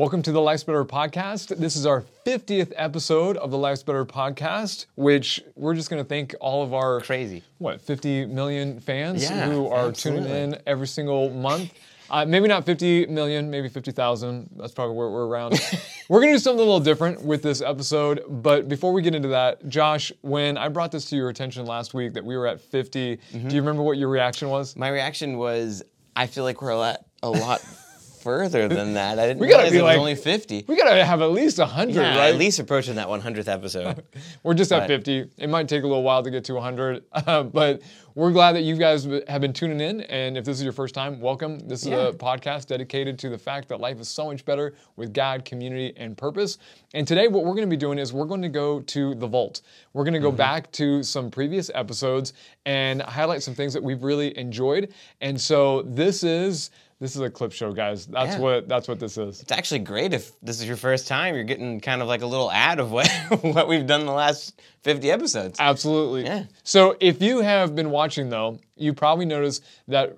Welcome to the Life's Better podcast. This is our 50th episode of the Life's Better podcast, which we're just going to thank all of our Crazy. what 50 million fans Yeah, who are absolutely. tuning in every single month. Uh, maybe not 50 million, maybe 50,000. That's probably where we're around. we're going to do something a little different with this episode. But before we get into that, Josh, when I brought this to your attention last week that we were at 50, Mm-hmm. do you remember what your reaction was? My reaction was, I feel like we're a lot, a lot further than that. I didn't We gotta realize be it was like- only 50. We got to have at least 100, yeah, right? at least approaching that 100th episode. We're just at 50. It might take a little while to get to 100, uh, but we're glad that you guys have been tuning in. And if this is your first time, welcome. This is Yeah. a podcast dedicated to the fact that life is so much better with God, community, and purpose. And today, what we're going to be doing is we're going to go to the vault. We're going to go back to some previous episodes and highlight some things that we've really enjoyed. And so this is. This is a clip show, guys. That's Yeah. what that's what this is. it's actually great if this is your first time. You're getting kind of like a little ad of what, what we've done the last 50 episodes. Absolutely. Yeah. So if you have been watching though, you probably noticed that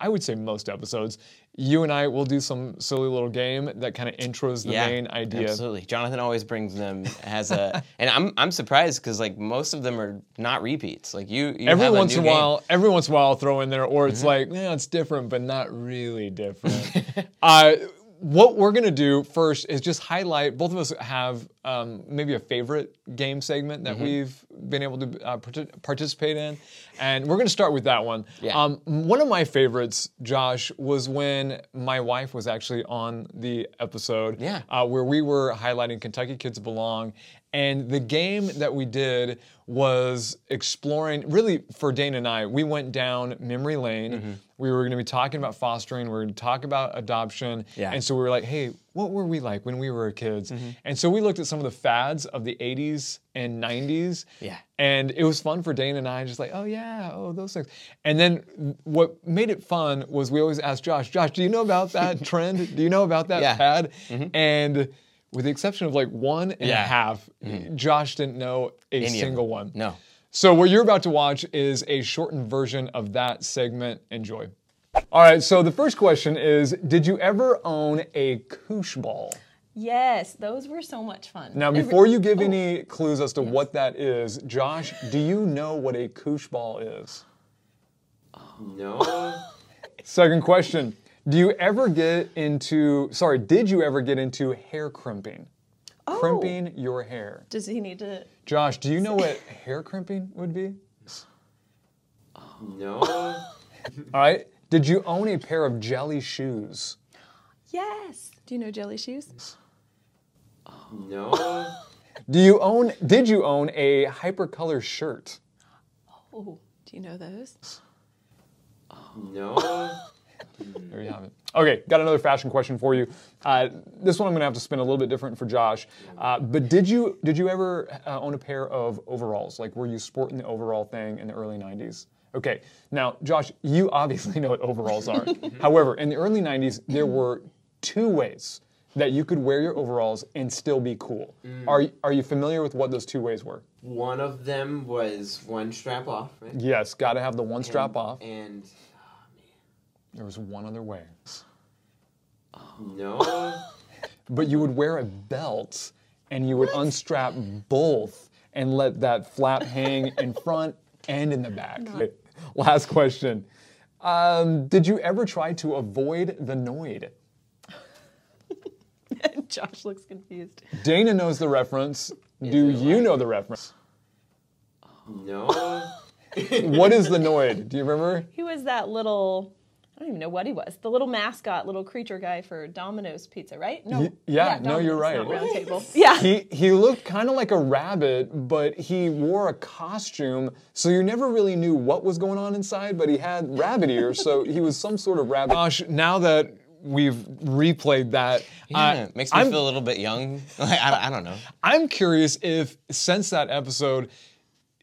I would say most episodes, you and I will do some silly little game that kind of intros the main idea. Absolutely. Jonathan always brings them as a, and I'm I'm surprised because like most of them are not repeats. Like you, you Every have once in new a game. Mm-hmm. while, every once in a while, I'll throw in there, or it's like, yeah, it's different, but not really different. uh, what we're gonna do first is just highlight. Both of us have um, maybe a favorite game segment Mm-hmm. that we've been able to uh, parti- participate in, and we're gonna start with that one. Yeah. Um, one of my favorites, Josh, was when my wife was actually on the episode. Yeah. Uh, where we were highlighting Kentucky Kids Belong, and the game that we did was exploring. Really, for Dane and I, we went down memory lane. Mm-hmm. We were going to be talking about fostering. We were going to talk about adoption. Yeah. And so we were like, hey, what were we like when we were kids? Mm-hmm. And so we looked at some of the fads of the 80s and 90s. Yeah. And it was fun for Dane and I, just like, oh yeah, oh those things. And then what made it fun was we always asked Josh, Josh, do you know about that trend? Do you know about that Yeah. fad? And with the exception of like one and a Yeah. half, mm-hmm. Josh didn't know a Any single one. No. So what you're about to watch is a shortened version of that segment. Enjoy. All right, so the first question is, did you ever own a koosh ball? Yes, those were so much fun. Now, before you give Oh, any clues as to what that is, Josh, do you know what a koosh ball is? No. Second question, do you ever get into, sorry, did you ever get into hair crimping? Oh. Crimping your hair. Does he need to? Josh, do you know what hair crimping would be? No. All right. Did you own a pair of jelly shoes? Yes. Do you know jelly shoes? No. Do you own did you own a hypercolor shirt? Oh, do you know those? No. There you have it. Okay, got another fashion question for you. Uh, this one I'm gonna have to spin a little bit different for Josh. Uh, but did you did you ever uh, own a pair of overalls? Like were you sporting the overall thing in the early 90s? Okay, now Josh, you obviously know what overalls are. However, in the early 90s, there were two ways that you could wear your overalls and still be cool. Are are you familiar with what those two ways were? One of them was one strap off, right? Yes, got to have the one strap off. And There was one other way. no. But you would wear a belt and you would unstrap both and let that flap hang in front and in the back. Okay, Last question. Um, did you ever try to avoid the Noid? Josh looks confused. Dana knows the reference. Do you know the reference? No. What is the Noid? Do you remember? He was that little. I don't even know what he was. The little mascot, little creature guy for Domino's Pizza, right? No. Y- yeah, no, you're right. Not Round Table. Yeah. He he looked kind of like a rabbit, but he wore a costume, so you never really knew what was going on inside. But he had rabbit ears, so he was some sort of rabbit. Gosh, now that we've replayed that, Yeah, uh, it makes me I'm, feel a little bit young. Like, I, I don't know. I'm curious if since that episode.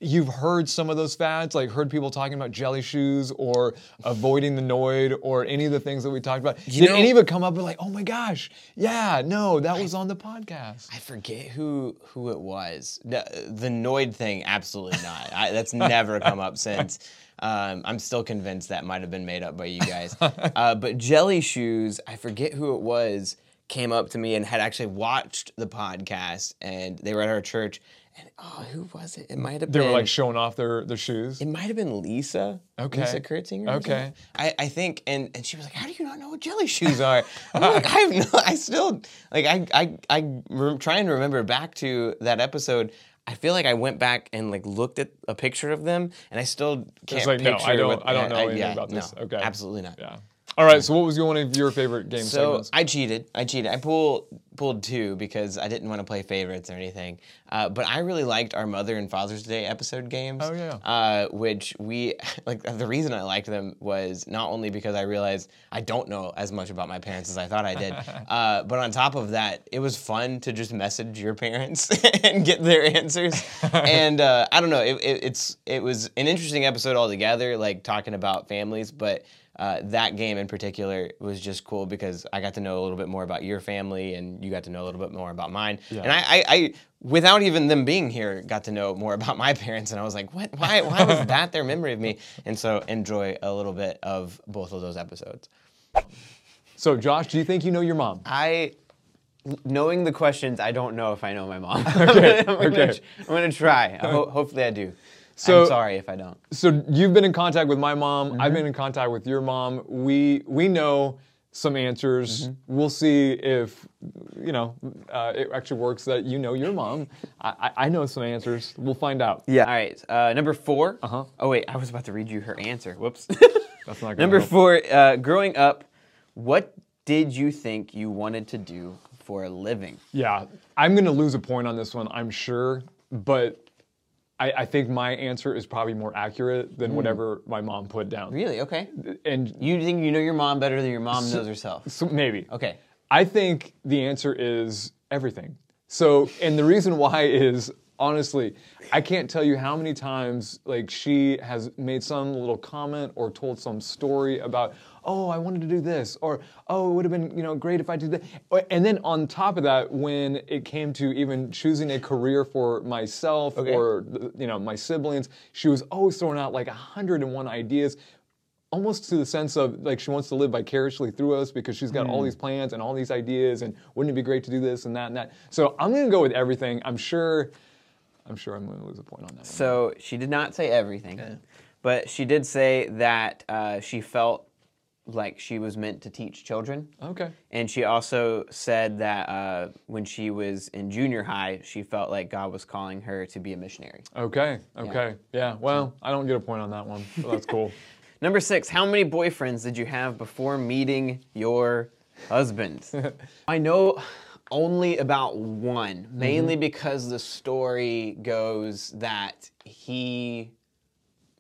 You've heard some of those fads, like heard people talking about jelly shoes or avoiding the Noid or any of the things that we talked about. You Did know- any of it come up and like, oh my gosh, yeah, no, that was on the podcast. I forget who who it was. The, the Noid thing, absolutely not. I, that's never come up since. Um, I'm still convinced that might have been made up by you guys. Uh, but Jelly Shoes, I forget who it was, came up to me and had actually watched the podcast, and they were at our church. And oh, who was it? It might have They been They were like showing off their, their shoes. it might have been Lisa. Okay. Lisa Kurtzinger. Okay. I, I think, and, and she was like, "How do you not know what jelly shoes are?" I'm like, I have no. I still like. I I I rem- try and remember back to that episode. I feel like I went back and like looked at a picture of them, and I still can't like, no. I don't- what- I don't know anything yeah, about this. no, Okay. absolutely not. Yeah. All right. So, what was one of your favorite game So segments? I cheated. I cheated. I pulled pulled two because I didn't want to play favorites or anything. Uh, but I really liked our Mother and Father's Day episode games. Oh, yeah. Uh, which we like. The reason I liked them was not only because I realized I don't know as much about my parents as I thought I did, uh, but on top of that, it was fun to just message your parents and get their answers. and uh, I don't know. It, it, it's it was an interesting episode altogether, like talking about families, but uh, that game in particular was just cool because I got to know a little bit more about your family and you got to know a little bit more about mine. And I, I, I, without even them being here, got to know more about my parents. And I was like, what? Why, why was that their memory of me? And so enjoy a little bit of both of those episodes. so, Josh, do you think you know your mom? I, knowing the questions, I don't know if I know my mom. Okay, I'm, gonna, okay. I'm gonna try. Ho- hopefully, I do. So- I'm sorry if I don't. So you've been in contact with my mom. Mm-hmm. I've been in contact with your mom. We we know some answers. Mm-hmm. We'll see if you know uh, it actually works that you know your mom. I, I, know some answers. We'll find out. Yeah. All right. Uh, number 4 Uh-huh. Oh wait, I was about to read you her answer. Whoops. That's not gonna number help. four. Uh, growing up, what did you think you wanted to do for a living? Yeah, I'm gonna lose a point on this one. I'm sure, but. I, I think my answer is probably more accurate than hmm. whatever my mom put down. Really? Okay. And You think you know your mom better than your mom knows herself? so maybe. Okay. I think the answer is everything. So, and the reason why is honestly, I can't tell you how many times like she has made some little comment or told some story about, oh, I wanted to do this, or oh, it would have been you know great if I did that. And then on top of that, when it came to even choosing a career for myself or you know my siblings, she was always throwing out like a hundred and one ideas almost to the sense of like she wants to live vicariously through us because she's got all hmm. these plans and all these ideas and wouldn't it be great to do this and that and that. So I'm gonna go with everything. I'm sure. I'm sure I'm gonna lose a point on that. one. So she did not say everything, but she did say that uh, she felt like she was meant to teach children. Okay. And she also said that uh, when she was in junior high, she felt like God was calling her to be a missionary. Okay. Okay. Yeah. Well, I don't get a point on that one. So that's cool. Number six, how many boyfriends did you have before meeting your husband? I know only about one, mainly because the story goes that he,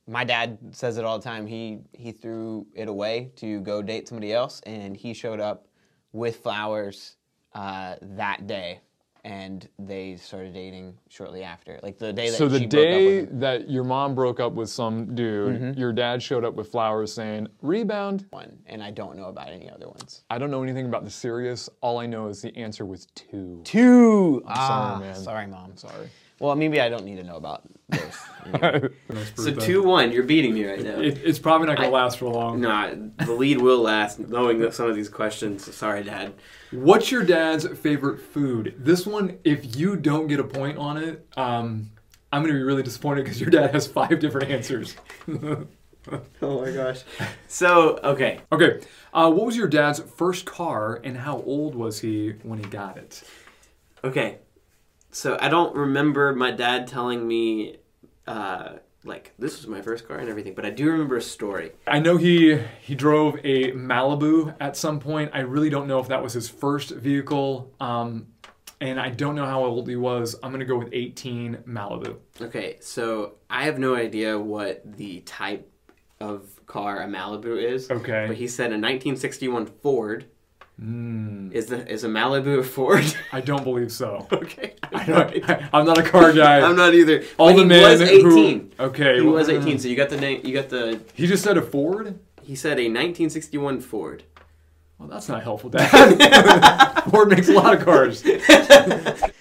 my dad says it all the time. He he threw it away to go date somebody else, and he showed up with flowers uh, that day, and they started dating shortly after, like the day that so the she broke up day that your mom broke up with some dude, your dad showed up with flowers saying, "Rebound." One, and I don't know about any other ones. I don't know anything about the serious. All I know is the answer was two. Two. sorry, ah, man. Sorry, mom. Sorry. Well, maybe I don't need to know about those. anyway. So two one, you're beating me right now. it's probably not gonna last for long. Nah, the lead will last. Knowing that some of these questions, sorry, Dad. What's your dad's favorite food? This one, if you don't get a point on it, um, I'm going to be really disappointed because your dad has five different answers. Oh my gosh. So okay, okay, uh, what was your dad's first car and how old was he when he got it? okay. So I don't remember my dad telling me, uh, like this was my first car and everything, but I do remember a story. I know he he drove a Malibu at some point. I really don't know if that was his first vehicle, um, and I don't know how old he was. I'm going to go with 18 Malibu. Okay, so I have no idea what the type of car a Malibu is. Okay. But he said a 1961 Ford. Mm. Is the is a Malibu a Ford? I don't believe so. okay. I don't, I'm not a car guy. I'm not either. All But the he men was 18. who okay, He well, was uh, 18, so you got the name. You got the. He just said a Ford. He said a 1961 Ford. Well, that's not helpful, Dad. Ford makes a lot of cars.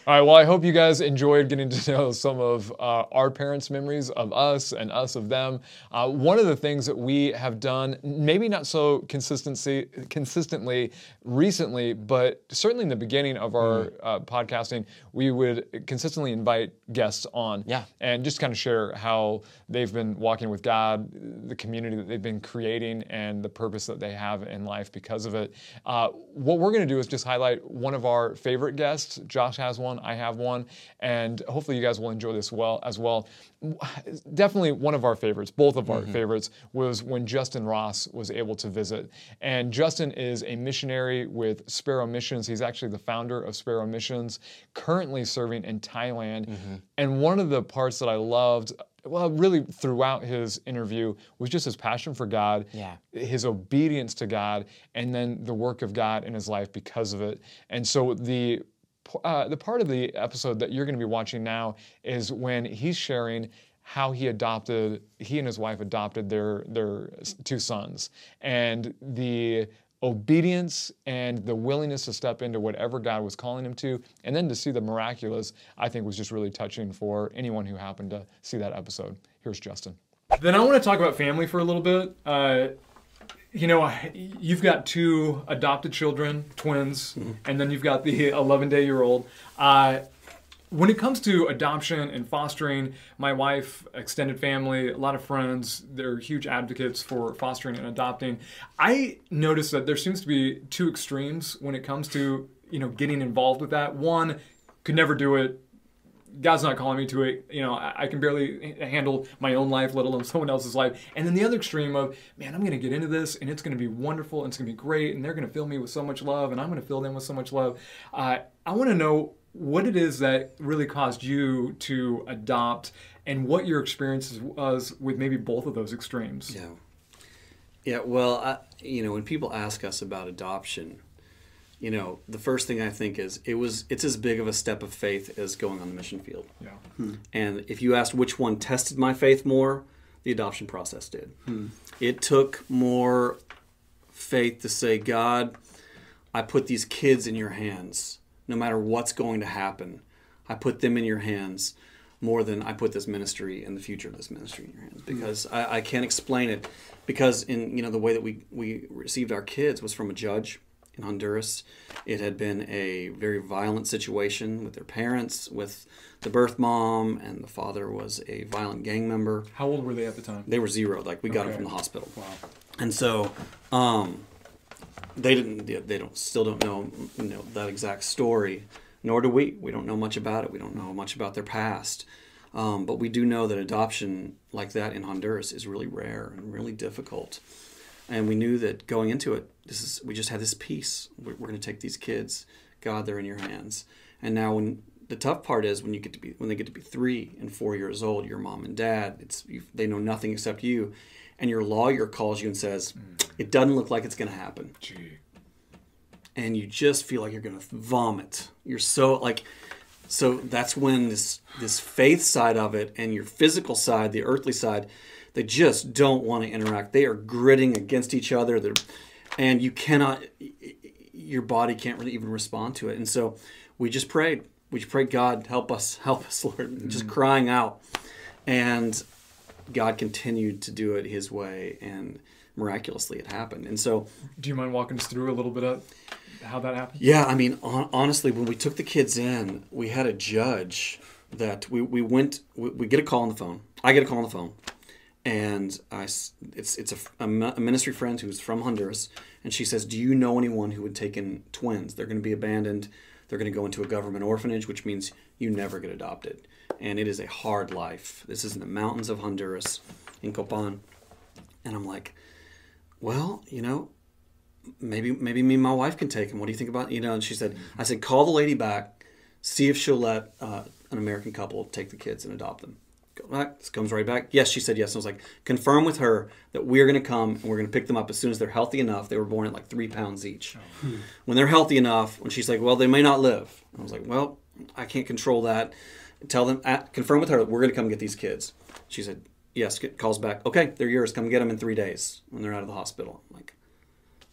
All right. Well, I hope you guys enjoyed getting to know some of uh, our parents' memories of us and us of them. Uh, one of the things that we have done, maybe not so consistency consistently recently, but certainly in the beginning of our uh, podcasting, we would consistently invite guests on. Yeah. And just kind of share how they've been walking with God, the community that they've been creating, and the purpose that they have in life because of it. Uh, what we're going to do is just highlight one of our favorite guests. Josh has one, I have one, and hopefully you guys will enjoy this well as well. Definitely one of our favorites, both of our mm-hmm. favorites, was when Justin Ross was able to visit. And Justin is a missionary with Sparrow Missions. He's actually the founder of Sparrow Missions, currently serving in Thailand. Mm-hmm. And one of the parts that I loved well, really throughout his interview was just his passion for God, Yeah. his obedience to God, and then the work of God in his life because of it. And so the uh, the part of the episode that you're going to be watching now is when he's sharing how he adopted he and his wife adopted their their two sons and the obedience and the willingness to step into whatever God was calling him to, and then to see the miraculous, I think was just really touching for anyone who happened to see that episode. Here's Justin. Then I want to talk about family for a little bit. Uh, you know, you've got two adopted children, twins, and then you've got the 11 day year old. Uh, when it comes to adoption and fostering, my wife, extended family, a lot of friends, they're huge advocates for fostering and adopting. I notice that there seems to be two extremes when it comes to, you know, getting involved with that. One could never do it. God's not calling me to it. You know, I, I can barely handle my own life, let alone someone else's life. And then the other extreme of, man, I'm going to get into this and it's going to be wonderful and it's going to be great and they're going to fill me with so much love and I'm going to fill them with so much love. Uh, I want to know what it is that really caused you to adopt and what your experiences was with maybe both of those extremes. Yeah. Yeah, well, I, you know, when people ask us about adoption, you know, the first thing I think is it was it's as big of a step of faith as going on the mission field. Yeah. Hmm. And if you asked which one tested my faith more, the adoption process did. Hmm. It took more faith to say, God, I put these kids in your hands. No matter what's going to happen, I put them in your hands more than I put this ministry and the future of this ministry in your hands. Hmm. Because I, I can't explain it. Because in you know the way that we we received our kids was from a judge in Honduras. It had been a very violent situation with their parents, with the birth mom, and the father was a violent gang member. How old were they at the time? They were zero. Like we got them from the hospital. Wow. And so, um, they didn't. They they don't. Still don't know. You know that exact story. Nor do we. We don't know much about it. We don't know much about their past. Um, but we do know that adoption like that in Honduras is really rare and really difficult. And we knew that going into it, this is we just had this peace. We're, we're going to take these kids. God, they're in your hands. And now, when the tough part is when you get to be when they get to be three and four years old, your mom and dad, it's you, they know nothing except you, and your lawyer calls you and says, hmm. "It doesn't look like it's going to happen." Gee. and you just feel like you're gonna vomit. You're so like, so that's when this this faith side of it and your physical side, the earthly side, they just don't want to interact. They are gritting against each other. They're, and you cannot, your body can't really even respond to it. And so we just prayed. We just prayed, God, help us, help us, Lord. Just mm. crying out, and God continued to do it His way, and miraculously it happened. And so Do you mind walking us through a little bit of how that happened? yeah, I mean, hon- honestly, when we took the kids in, we had a judge that we, we went, we, we get a call on the phone. I get a call on the phone. And I, it's, it's a, a ministry friend who's from Honduras. And she says, Do you know anyone who would take in twins? They're going to be abandoned. They're going to go into a government orphanage, which means you never get adopted. And it is a hard life. This is in the mountains of Honduras, in Copan. And I'm like, well, you know, maybe maybe me and my wife can take him. What do you think about you know? And she said, I said, call the lady back, see if she'll let uh, an American couple take the kids and adopt them. Go back. This comes right back. Yes, she said yes. And I was like, confirm with her that we're going to come and we're going to pick them up as soon as they're healthy enough. They were born at like three pounds each. When they're healthy enough, when she's like, well, they may not live. I was like, well, I can't control that. Tell them, uh, confirm with her that we're going to come get these kids. She said, yes. Get, calls back. Okay, they're yours. Come get them in three days when they're out of the hospital. I'm like,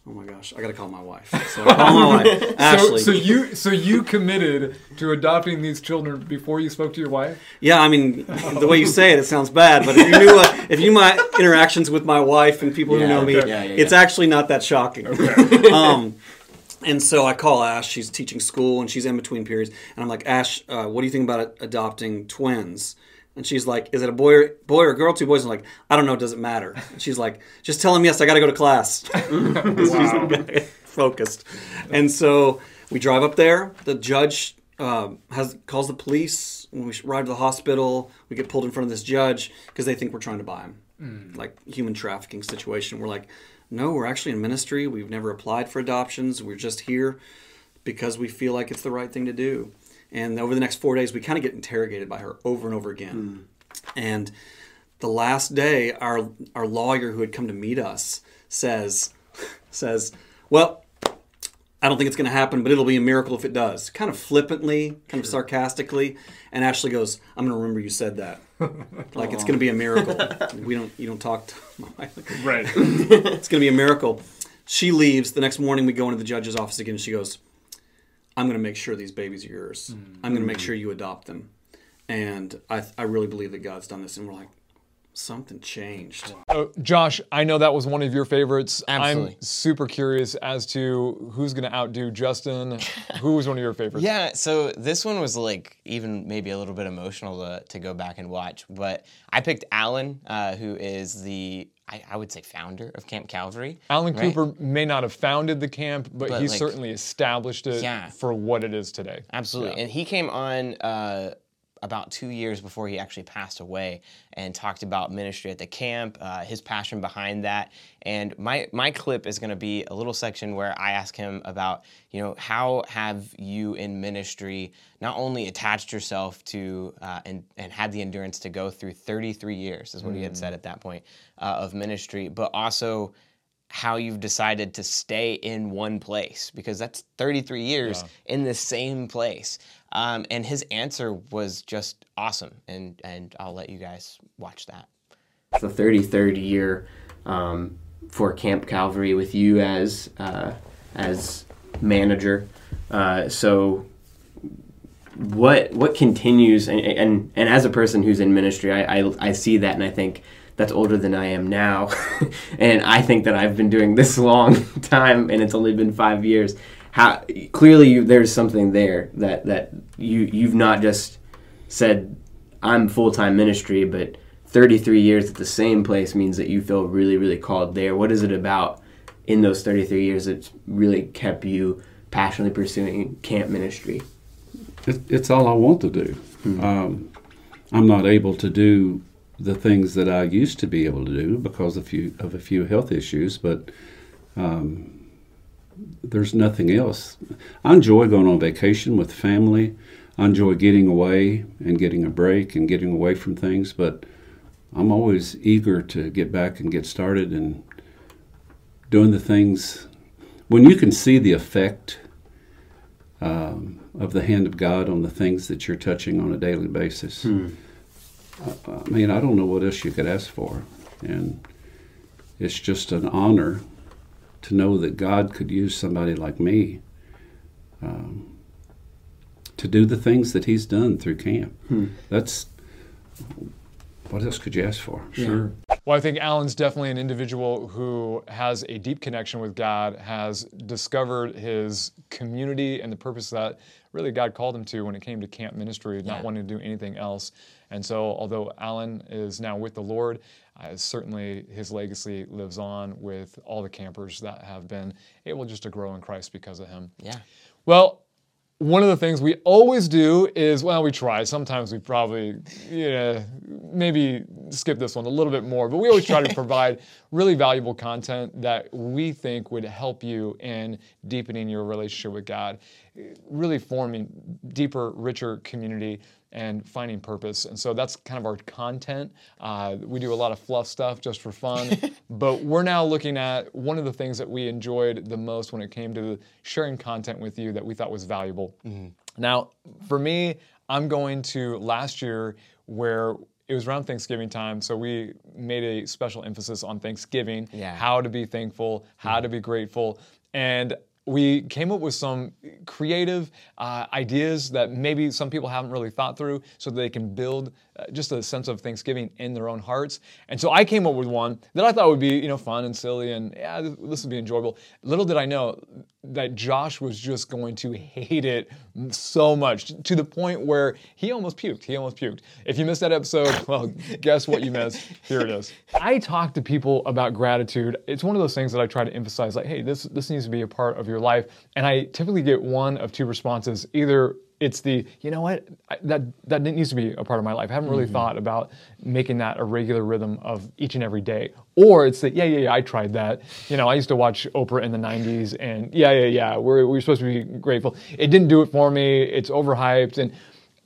Oh my gosh, I gotta call my wife. So I call my wife, Ashley. so you so you committed to adopting these children before you spoke to your wife? Yeah, I mean, the way you say it, it sounds bad. But if you knew, uh, if you knew my interactions with my wife and people who Yeah, know me, okay. Yeah, yeah, it's actually not that shocking. um, and so I call Ash. She's teaching school and she's in between periods. And I'm like, Ash, uh, what do you think about adopting twins? And she's like, "Is it a boy, or, boy or girl? Two boys?" I'm like, "I don't know. Does it matter?" And she's like, "Just tell him yes. I got to go to class." Focused. And so we drive up there. The judge um, has calls the police. When we arrive to the hospital, we get pulled in front of this judge because they think we're trying to buy him, like human trafficking situation. We're like, no, we're actually in ministry. We've never applied for adoptions. We're just here because we feel like it's the right thing to do. And over the next four days, we kind of get interrogated by her over and over again. Hmm. And the last day, our our lawyer who had come to meet us says says, "Well, I don't think it's going to happen, but it'll be a miracle if it does." Kind of flippantly, kind of sarcastically, and Ashley goes, "I'm going to remember you said that. like it's going to be a miracle. we don't you don't talk to my. Right. It's going to be a miracle." She leaves. The next morning, we go into the judge's office again. She goes, "I'm going to make sure these babies are yours. I'm going to make sure you adopt them." And I, I really believe that God's done this. And we're like, something changed. Uh, Josh, I know that was one of your favorites. Absolutely. I'm super curious as to who's going to outdo Justin. Who was one of your favorites? Yeah, so this one was like even maybe a little bit emotional to, to go back and watch. But I picked Alan, uh, who is the, I, I would say, founder of Camp Calvary. Alan right? Cooper may not have founded the camp, but, But, he like- certainly established it Yeah. for what it is today. Absolutely. And he came on uh, about two years before he actually passed away and talked about ministry at the camp, uh, his passion behind that. And my, my clip is going to be a little section where I ask him about, you know, how have you in ministry not only attached yourself to uh, and, and had the endurance to go through 33 years, is what he had said at that point, uh, of ministry, but also how you've decided to stay in one place because that's 33 years in the same place. Um, and his answer was just awesome, and and I'll let you guys watch that. the 33rd year um, for Camp Calvary with you as uh, as manager. Uh, so what what continues and, and and as a person who's in ministry, I, I I see that and I think that's older than I am now, and I think that I've been doing this long time and it's only been five years. How clearly you, there's something there that that you you've not just said I'm full time ministry, but 33 years at the same place means that you feel really, really called there. What is it about in those 33 years that's really kept you passionately pursuing camp ministry? It, it's all I want to do. Um, I'm not able to do the things that I used to be able to do because of, few, of a few health issues, but um, there's nothing else. I enjoy going on vacation with family. I enjoy getting away and getting a break and getting away from things, but I'm always eager to get back and get started and doing the things. When you can see the effect um, of the hand of God on the things that you're touching on a daily basis. I, I mean, I don't know what else you could ask for. And it's just an honor to know that God could use somebody like me um, to do the things that He's done through camp. That's what else could you ask for? Sure. Well, I think Alan's definitely an individual who has a deep connection with God, has discovered his community and the purpose that really God called him to when it came to camp ministry, not wanting to do anything else. And so, although Alan is now with the Lord, uh, certainly his legacy lives on with all the campers that have been able just to grow in Christ because of him. Yeah. Well, one of the things we always do is, well, we try. Sometimes we probably, you know, maybe skip this one a little bit more, but we always try to provide really valuable content that we think would help you in deepening your relationship with God, really forming deeper, richer community and finding purpose. And so that's kind of our content. Uh, we do a lot of fluff stuff just for fun, but we're now looking at one of the things that we enjoyed the most when it came to sharing content with you that we thought was valuable. Now, for me, I'm going to last year where it was around Thanksgiving time, so we made a special emphasis on Thanksgiving, Yeah. how to be thankful, how to be grateful, and we came up with some creative uh, ideas that maybe some people haven't really thought through so that they can build uh, just a sense of Thanksgiving in their own hearts. And so I came up with one that I thought would be, you know, fun and silly and yeah, this, this would be enjoyable. Little did I know that Josh was just going to hate it so much to the point where he almost puked. He almost puked. If you missed that episode, well, guess what you missed? Here it is. I talk to people about gratitude. It's one of those things that I try to emphasize like, hey, this this needs to be a part of your life. And I typically get one of two responses. Either it's the, you know what, I, that that needs to be a part of my life. I haven't really mm-hmm. thought about making that a regular rhythm of each and every day. Or it's that, yeah, yeah, yeah, I tried that. You know, I used to watch Oprah in the 90s, and yeah, yeah, yeah, we're, we're supposed to be grateful. It didn't do it for me. It's overhyped. And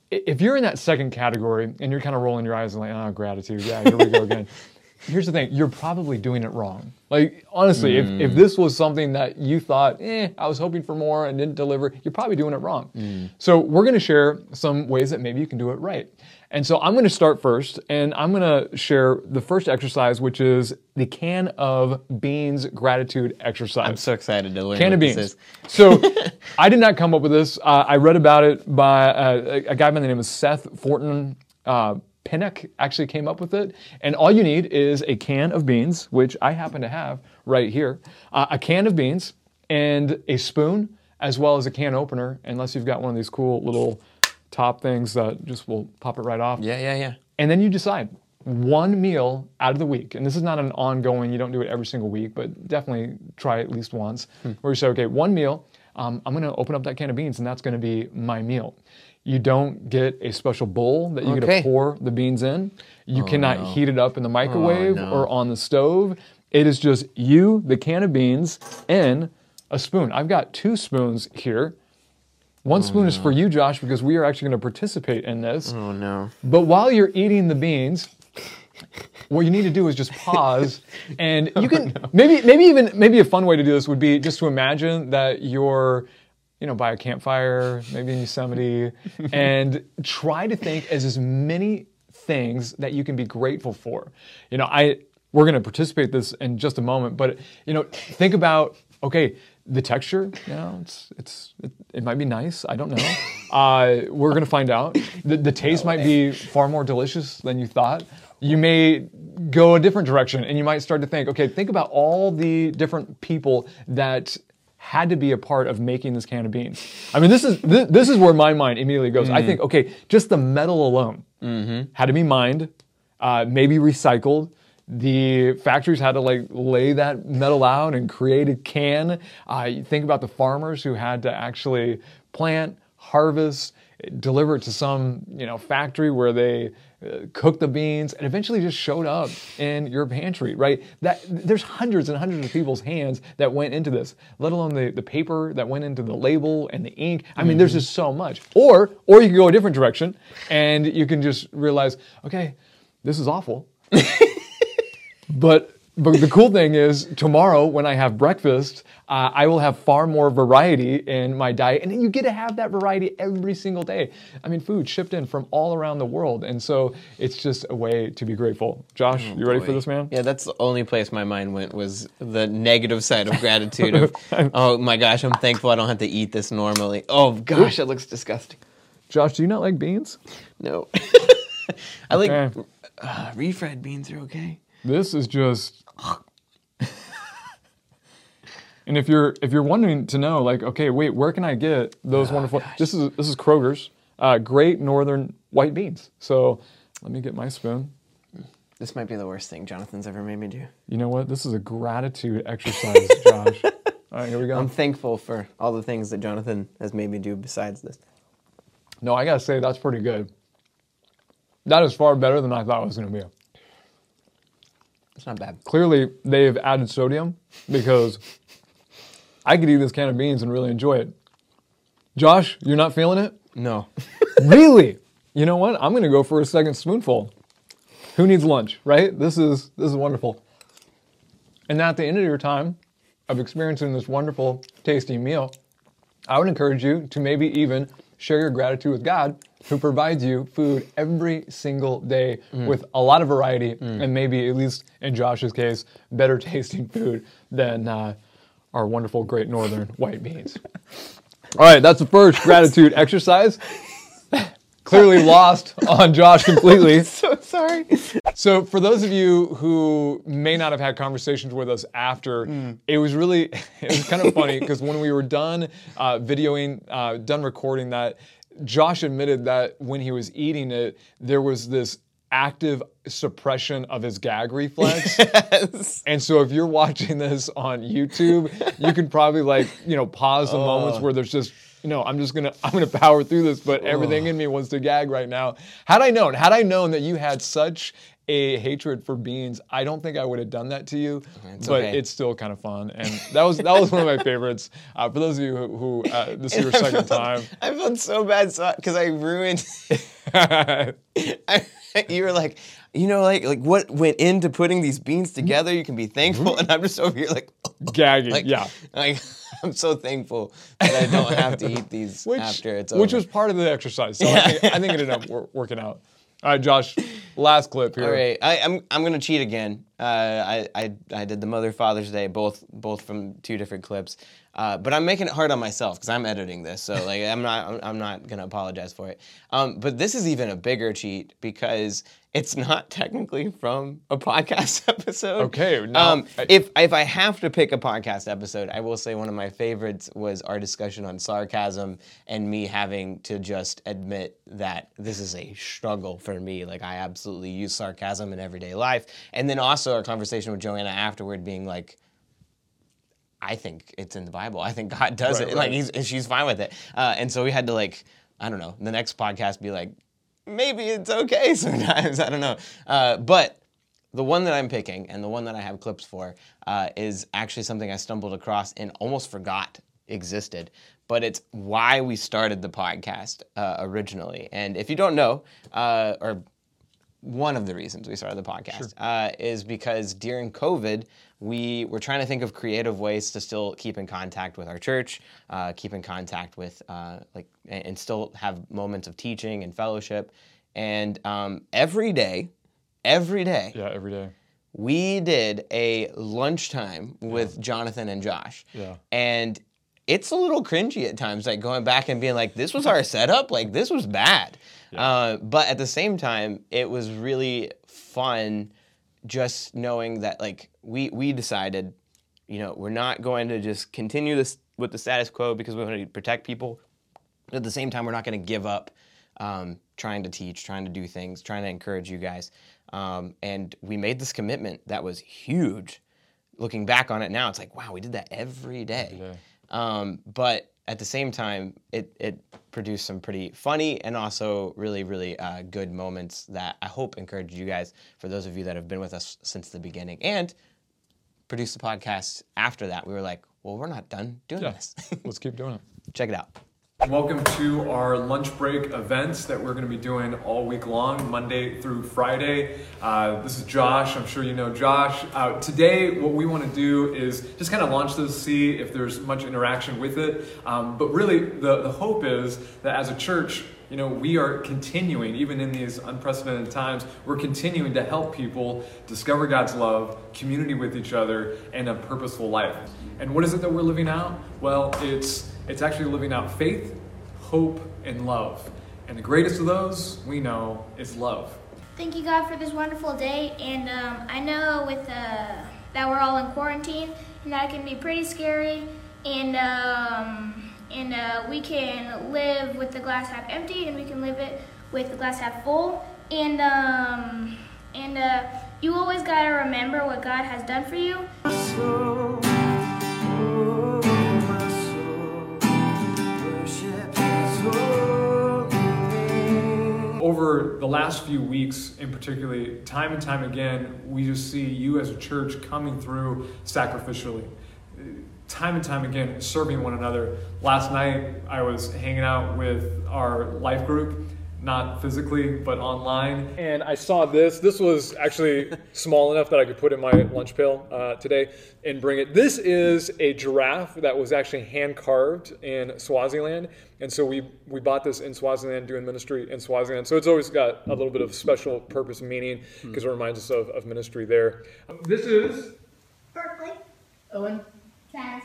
if you're in that second category and you're kind of rolling your eyes and like, oh, gratitude, yeah, here we go again. Here's the thing, you're probably doing it wrong. Like, honestly, if, if this was something that you thought, eh, I was hoping for more and didn't deliver, you're probably doing it wrong. So, we're gonna share some ways that maybe you can do it right. And so, I'm gonna start first, and I'm gonna share the first exercise, which is the can of beans gratitude exercise I'm so excited to learn can of this beans. So I did not come up with this. Uh, I read about it by uh, a a guy by the name of Seth Fortin. Uh, Pinnock actually came up with it, and all you need is a can of beans, which I happen to have right here, uh, a can of beans, and a spoon, as well as a can opener, unless you've got one of these cool little top things that just will pop it right off. Yeah, yeah, yeah. And then you decide one meal out of the week. And this is not an ongoing, you don't do it every single week, but definitely try at least once. Where you say, okay, one meal, um, I'm going to open up that can of beans and that's going to be my meal. You don't get a special bowl that you're going Okay. to pour the beans in. You cannot heat it up in the microwave no. or on the stove. It is just you, the can of beans, and a spoon. I've got two spoons here. One spoon is for you, Josh, because we are actually going to participate in this. Oh no. But while you're eating the beans, what you need to do is just pause, and you can maybe maybe even maybe a fun way to do this would be just to imagine that you're, you know, by a campfire, maybe in Yosemite, and try to think as as many things that you can be grateful for. You know, I we're going to participate this in just a moment, but you know, think about okay. The texture, you know, it's it's it, it might be nice. I don't know. Uh, we're gonna find out. The, the taste might be far more delicious than you thought. You may go a different direction, and you might start to think, okay, think about all the different people that had to be a part of making this can of beans. I mean, this is this, this is where my mind immediately goes. I think, okay, just the metal alone had to be mined, uh, maybe recycled. The factories had to like lay that metal out and create a can. Uh, think about the farmers who had to actually plant, harvest, deliver it to some you know factory where they uh, cook the beans and eventually just showed up in your pantry right? That there's hundreds and hundreds of people's hands that went into this let alone the, the paper that went into the label and the ink. I mean there's just so much. Or or you can go a different direction and you can just realize okay this is awful. But but the cool thing is tomorrow when I have breakfast, uh, I will have far more variety in my diet, and you get to have that variety every single day. I mean, food shipped in from all around the world, and so it's just a way to be grateful. Josh, you ready for this, man? Yeah, that's the only place my mind went was the negative side of gratitude. Of, oh my gosh, I'm thankful I don't have to eat this normally. Oh gosh, it looks disgusting. Josh, do you not like beans? No. I like Okay. uh, refried beans are okay. This is just. And if you're if you're wondering to know, like, okay, wait, where can I get those wonderful? This is this is Kroger's uh, Great Northern White Beans. So let me get my spoon. This might be the worst thing Jonathan's ever made me do. You know what? This is a gratitude exercise, Josh. All right, here we go. I'm thankful for all the things that Jonathan has made me do besides this. No, I gotta say that's pretty good. That is far better than I thought it was gonna be. It's not bad. Clearly, they've added sodium because I could eat this can of beans and really enjoy it. Josh, you're not feeling it? No. really? You know what? I'm gonna go for a second spoonful. Who needs lunch, right? This is this is wonderful. And at the end of your time of experiencing this wonderful, tasty meal, I would encourage you to maybe even share your gratitude with God who provides you food every single day with a lot of variety and maybe, at least in Josh's case, better tasting food than uh, our wonderful Great Northern white beans. All right, that's the first gratitude exercise. Clearly lost on Josh completely. so sorry. So, for those of you who may not have had conversations with us after, it was really it was kind of funny because when we were done uh, videoing, uh, done recording that, Josh admitted that when he was eating it, there was this active suppression of his gag reflex. Yes. And so if you're watching this on YouTube, you can probably like, you know, pause the moments where there's just, know, I'm just gonna I'm gonna power through this, but everything in me wants to gag right now. Had I known, had I known that you had such a hatred for beans, I don't think I would have done that to you. It's but okay. it's still kind of fun, and that was that was one of my favorites. Uh, for those of you who, who uh, this is your second time, I felt so bad because I ruined. I, you were like, you know, like like what went into putting these beans together. You can be thankful, and I'm just over here like, gagging, like yeah. like I'm so thankful that I don't have to eat these which, after it's over. which was part of the exercise. So I, think, I think it ended up wor- working out. All right, Josh, last clip here. All right, I, I'm I'm gonna cheat again. Uh, I, I I did the Mother Father's Day, both both from two different clips. Uh, but I'm making it hard on myself because I'm editing this, so like I'm not I'm- I'm not gonna apologize for it. Um, but this is even a bigger cheat because it's not technically from a podcast episode. Okay, now- um, if if I have to pick a podcast episode, I will say one of my favorites was our discussion on sarcasm and me having to just admit that this is a struggle for me. Like I absolutely use sarcasm in everyday life, and then also our conversation with Joanna afterward being like. I think it's in the Bible. I think God does Right, it. Like he's she's fine with it. Uh, and so we had to like, I don't know, the next podcast be like, maybe it's okay sometimes. I don't know. Uh, but the one that I'm picking and the one that I have clips for uh, is actually something I stumbled across and almost forgot existed. But it's why we started the podcast uh, originally. And if you don't know, uh, or one of the reasons we started the podcast uh, is because during COVID, we were trying to think of creative ways to still keep in contact with our church, uh, keep in contact with uh, like, and still have moments of teaching and fellowship. And um, every day, every day, Yeah, every day. we did a lunchtime with Jonathan and Josh. Yeah. And it's a little cringy at times, like going back and being like, this was our setup, like this was bad. Uh, but at the same time, it was really fun just knowing that like we we decided, you know, we're not going to just continue this with the status quo because we want to protect people. But at the same time, we're not going to give up um, trying to teach, trying to do things, trying to encourage you guys. Um, and we made this commitment that was huge. Looking back on it now, it's like, wow, we did that every day. Um, but at the same time, it, it produced some pretty funny and also really, really uh, good moments that I hope encourage you guys, for those of you that have been with us since the beginning. And produced the podcast after that. We were like, well, we're not done doing Yeah. this. Let's keep doing it. Check it out. Welcome to our lunch break events that we're going to be doing all week long, Monday through Friday. Uh, this is Josh. I'm sure you know Josh. Uh, today, what we want to do is just kind of launch this, see if there's much interaction with it. Um, but really, the, the hope is that as a church, you know, we are continuing, even in these unprecedented times, we're continuing to help people discover God's love, community with each other, and a purposeful life. And what is it that we're living out? Well, it's it's actually living out faith, hope, and love. And the greatest of those we know is love. Thank you, God, for this wonderful day. And um, I know with uh, that we're all in quarantine, and that can be pretty scary. And um, and uh, we can live with the glass half empty, and we can live it with the glass half full. And um, and uh, you always gotta remember what God has done for you. Over the last few weeks, in particularly, time and time again, we just see you as a church coming through sacrificially. Time and time again, serving one another. Last night, I was hanging out with our life group. Not physically, but online. And I saw this. This was actually small enough that I could put in my lunch pail uh, today and bring it. This is a giraffe that was actually hand carved in Swaziland. And so we, we bought this in Swaziland doing ministry in Swaziland. So it's always got a little bit of special purpose and meaning because it reminds us of, of ministry there. This is Berkeley. Owen. Taz.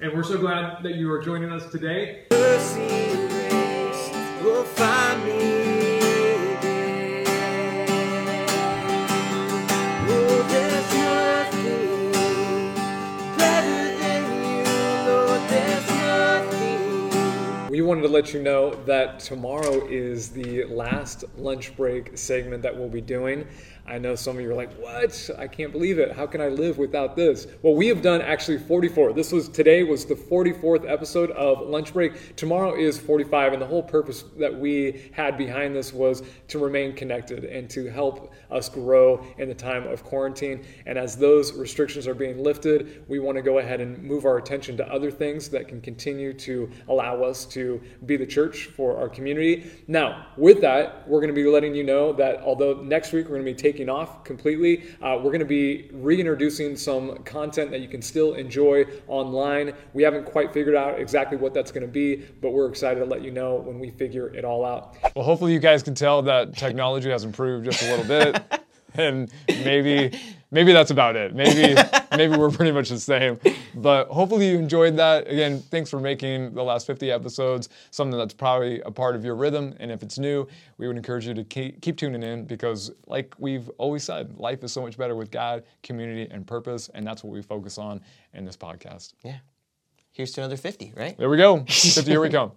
and we're so glad that you are joining us today. We wanted to let you know that tomorrow is the last lunch break segment that we'll be doing. I know some of you are like, "What? I can't believe it. How can I live without this?" Well, we have done actually 44. This was today was the 44th episode of Lunch Break. Tomorrow is 45, and the whole purpose that we had behind this was to remain connected and to help us grow in the time of quarantine. And as those restrictions are being lifted, we want to go ahead and move our attention to other things that can continue to allow us to be the church for our community. Now, with that, we're going to be letting you know that although next week we're going to be taking off completely, uh, we're going to be reintroducing some content that you can still enjoy online. We haven't quite figured out exactly what that's going to be, but we're excited to let you know when we figure it all out. Well, hopefully, you guys can tell that technology has improved just a little bit. and maybe maybe that's about it. Maybe maybe we're pretty much the same. But hopefully you enjoyed that. Again, thanks for making the last 50 episodes something that's probably a part of your rhythm. And if it's new, we would encourage you to keep, keep tuning in because, like we've always said, life is so much better with God, community, and purpose. And that's what we focus on in this podcast. Yeah. Here's to another 50, right? There we go. 50, here we come.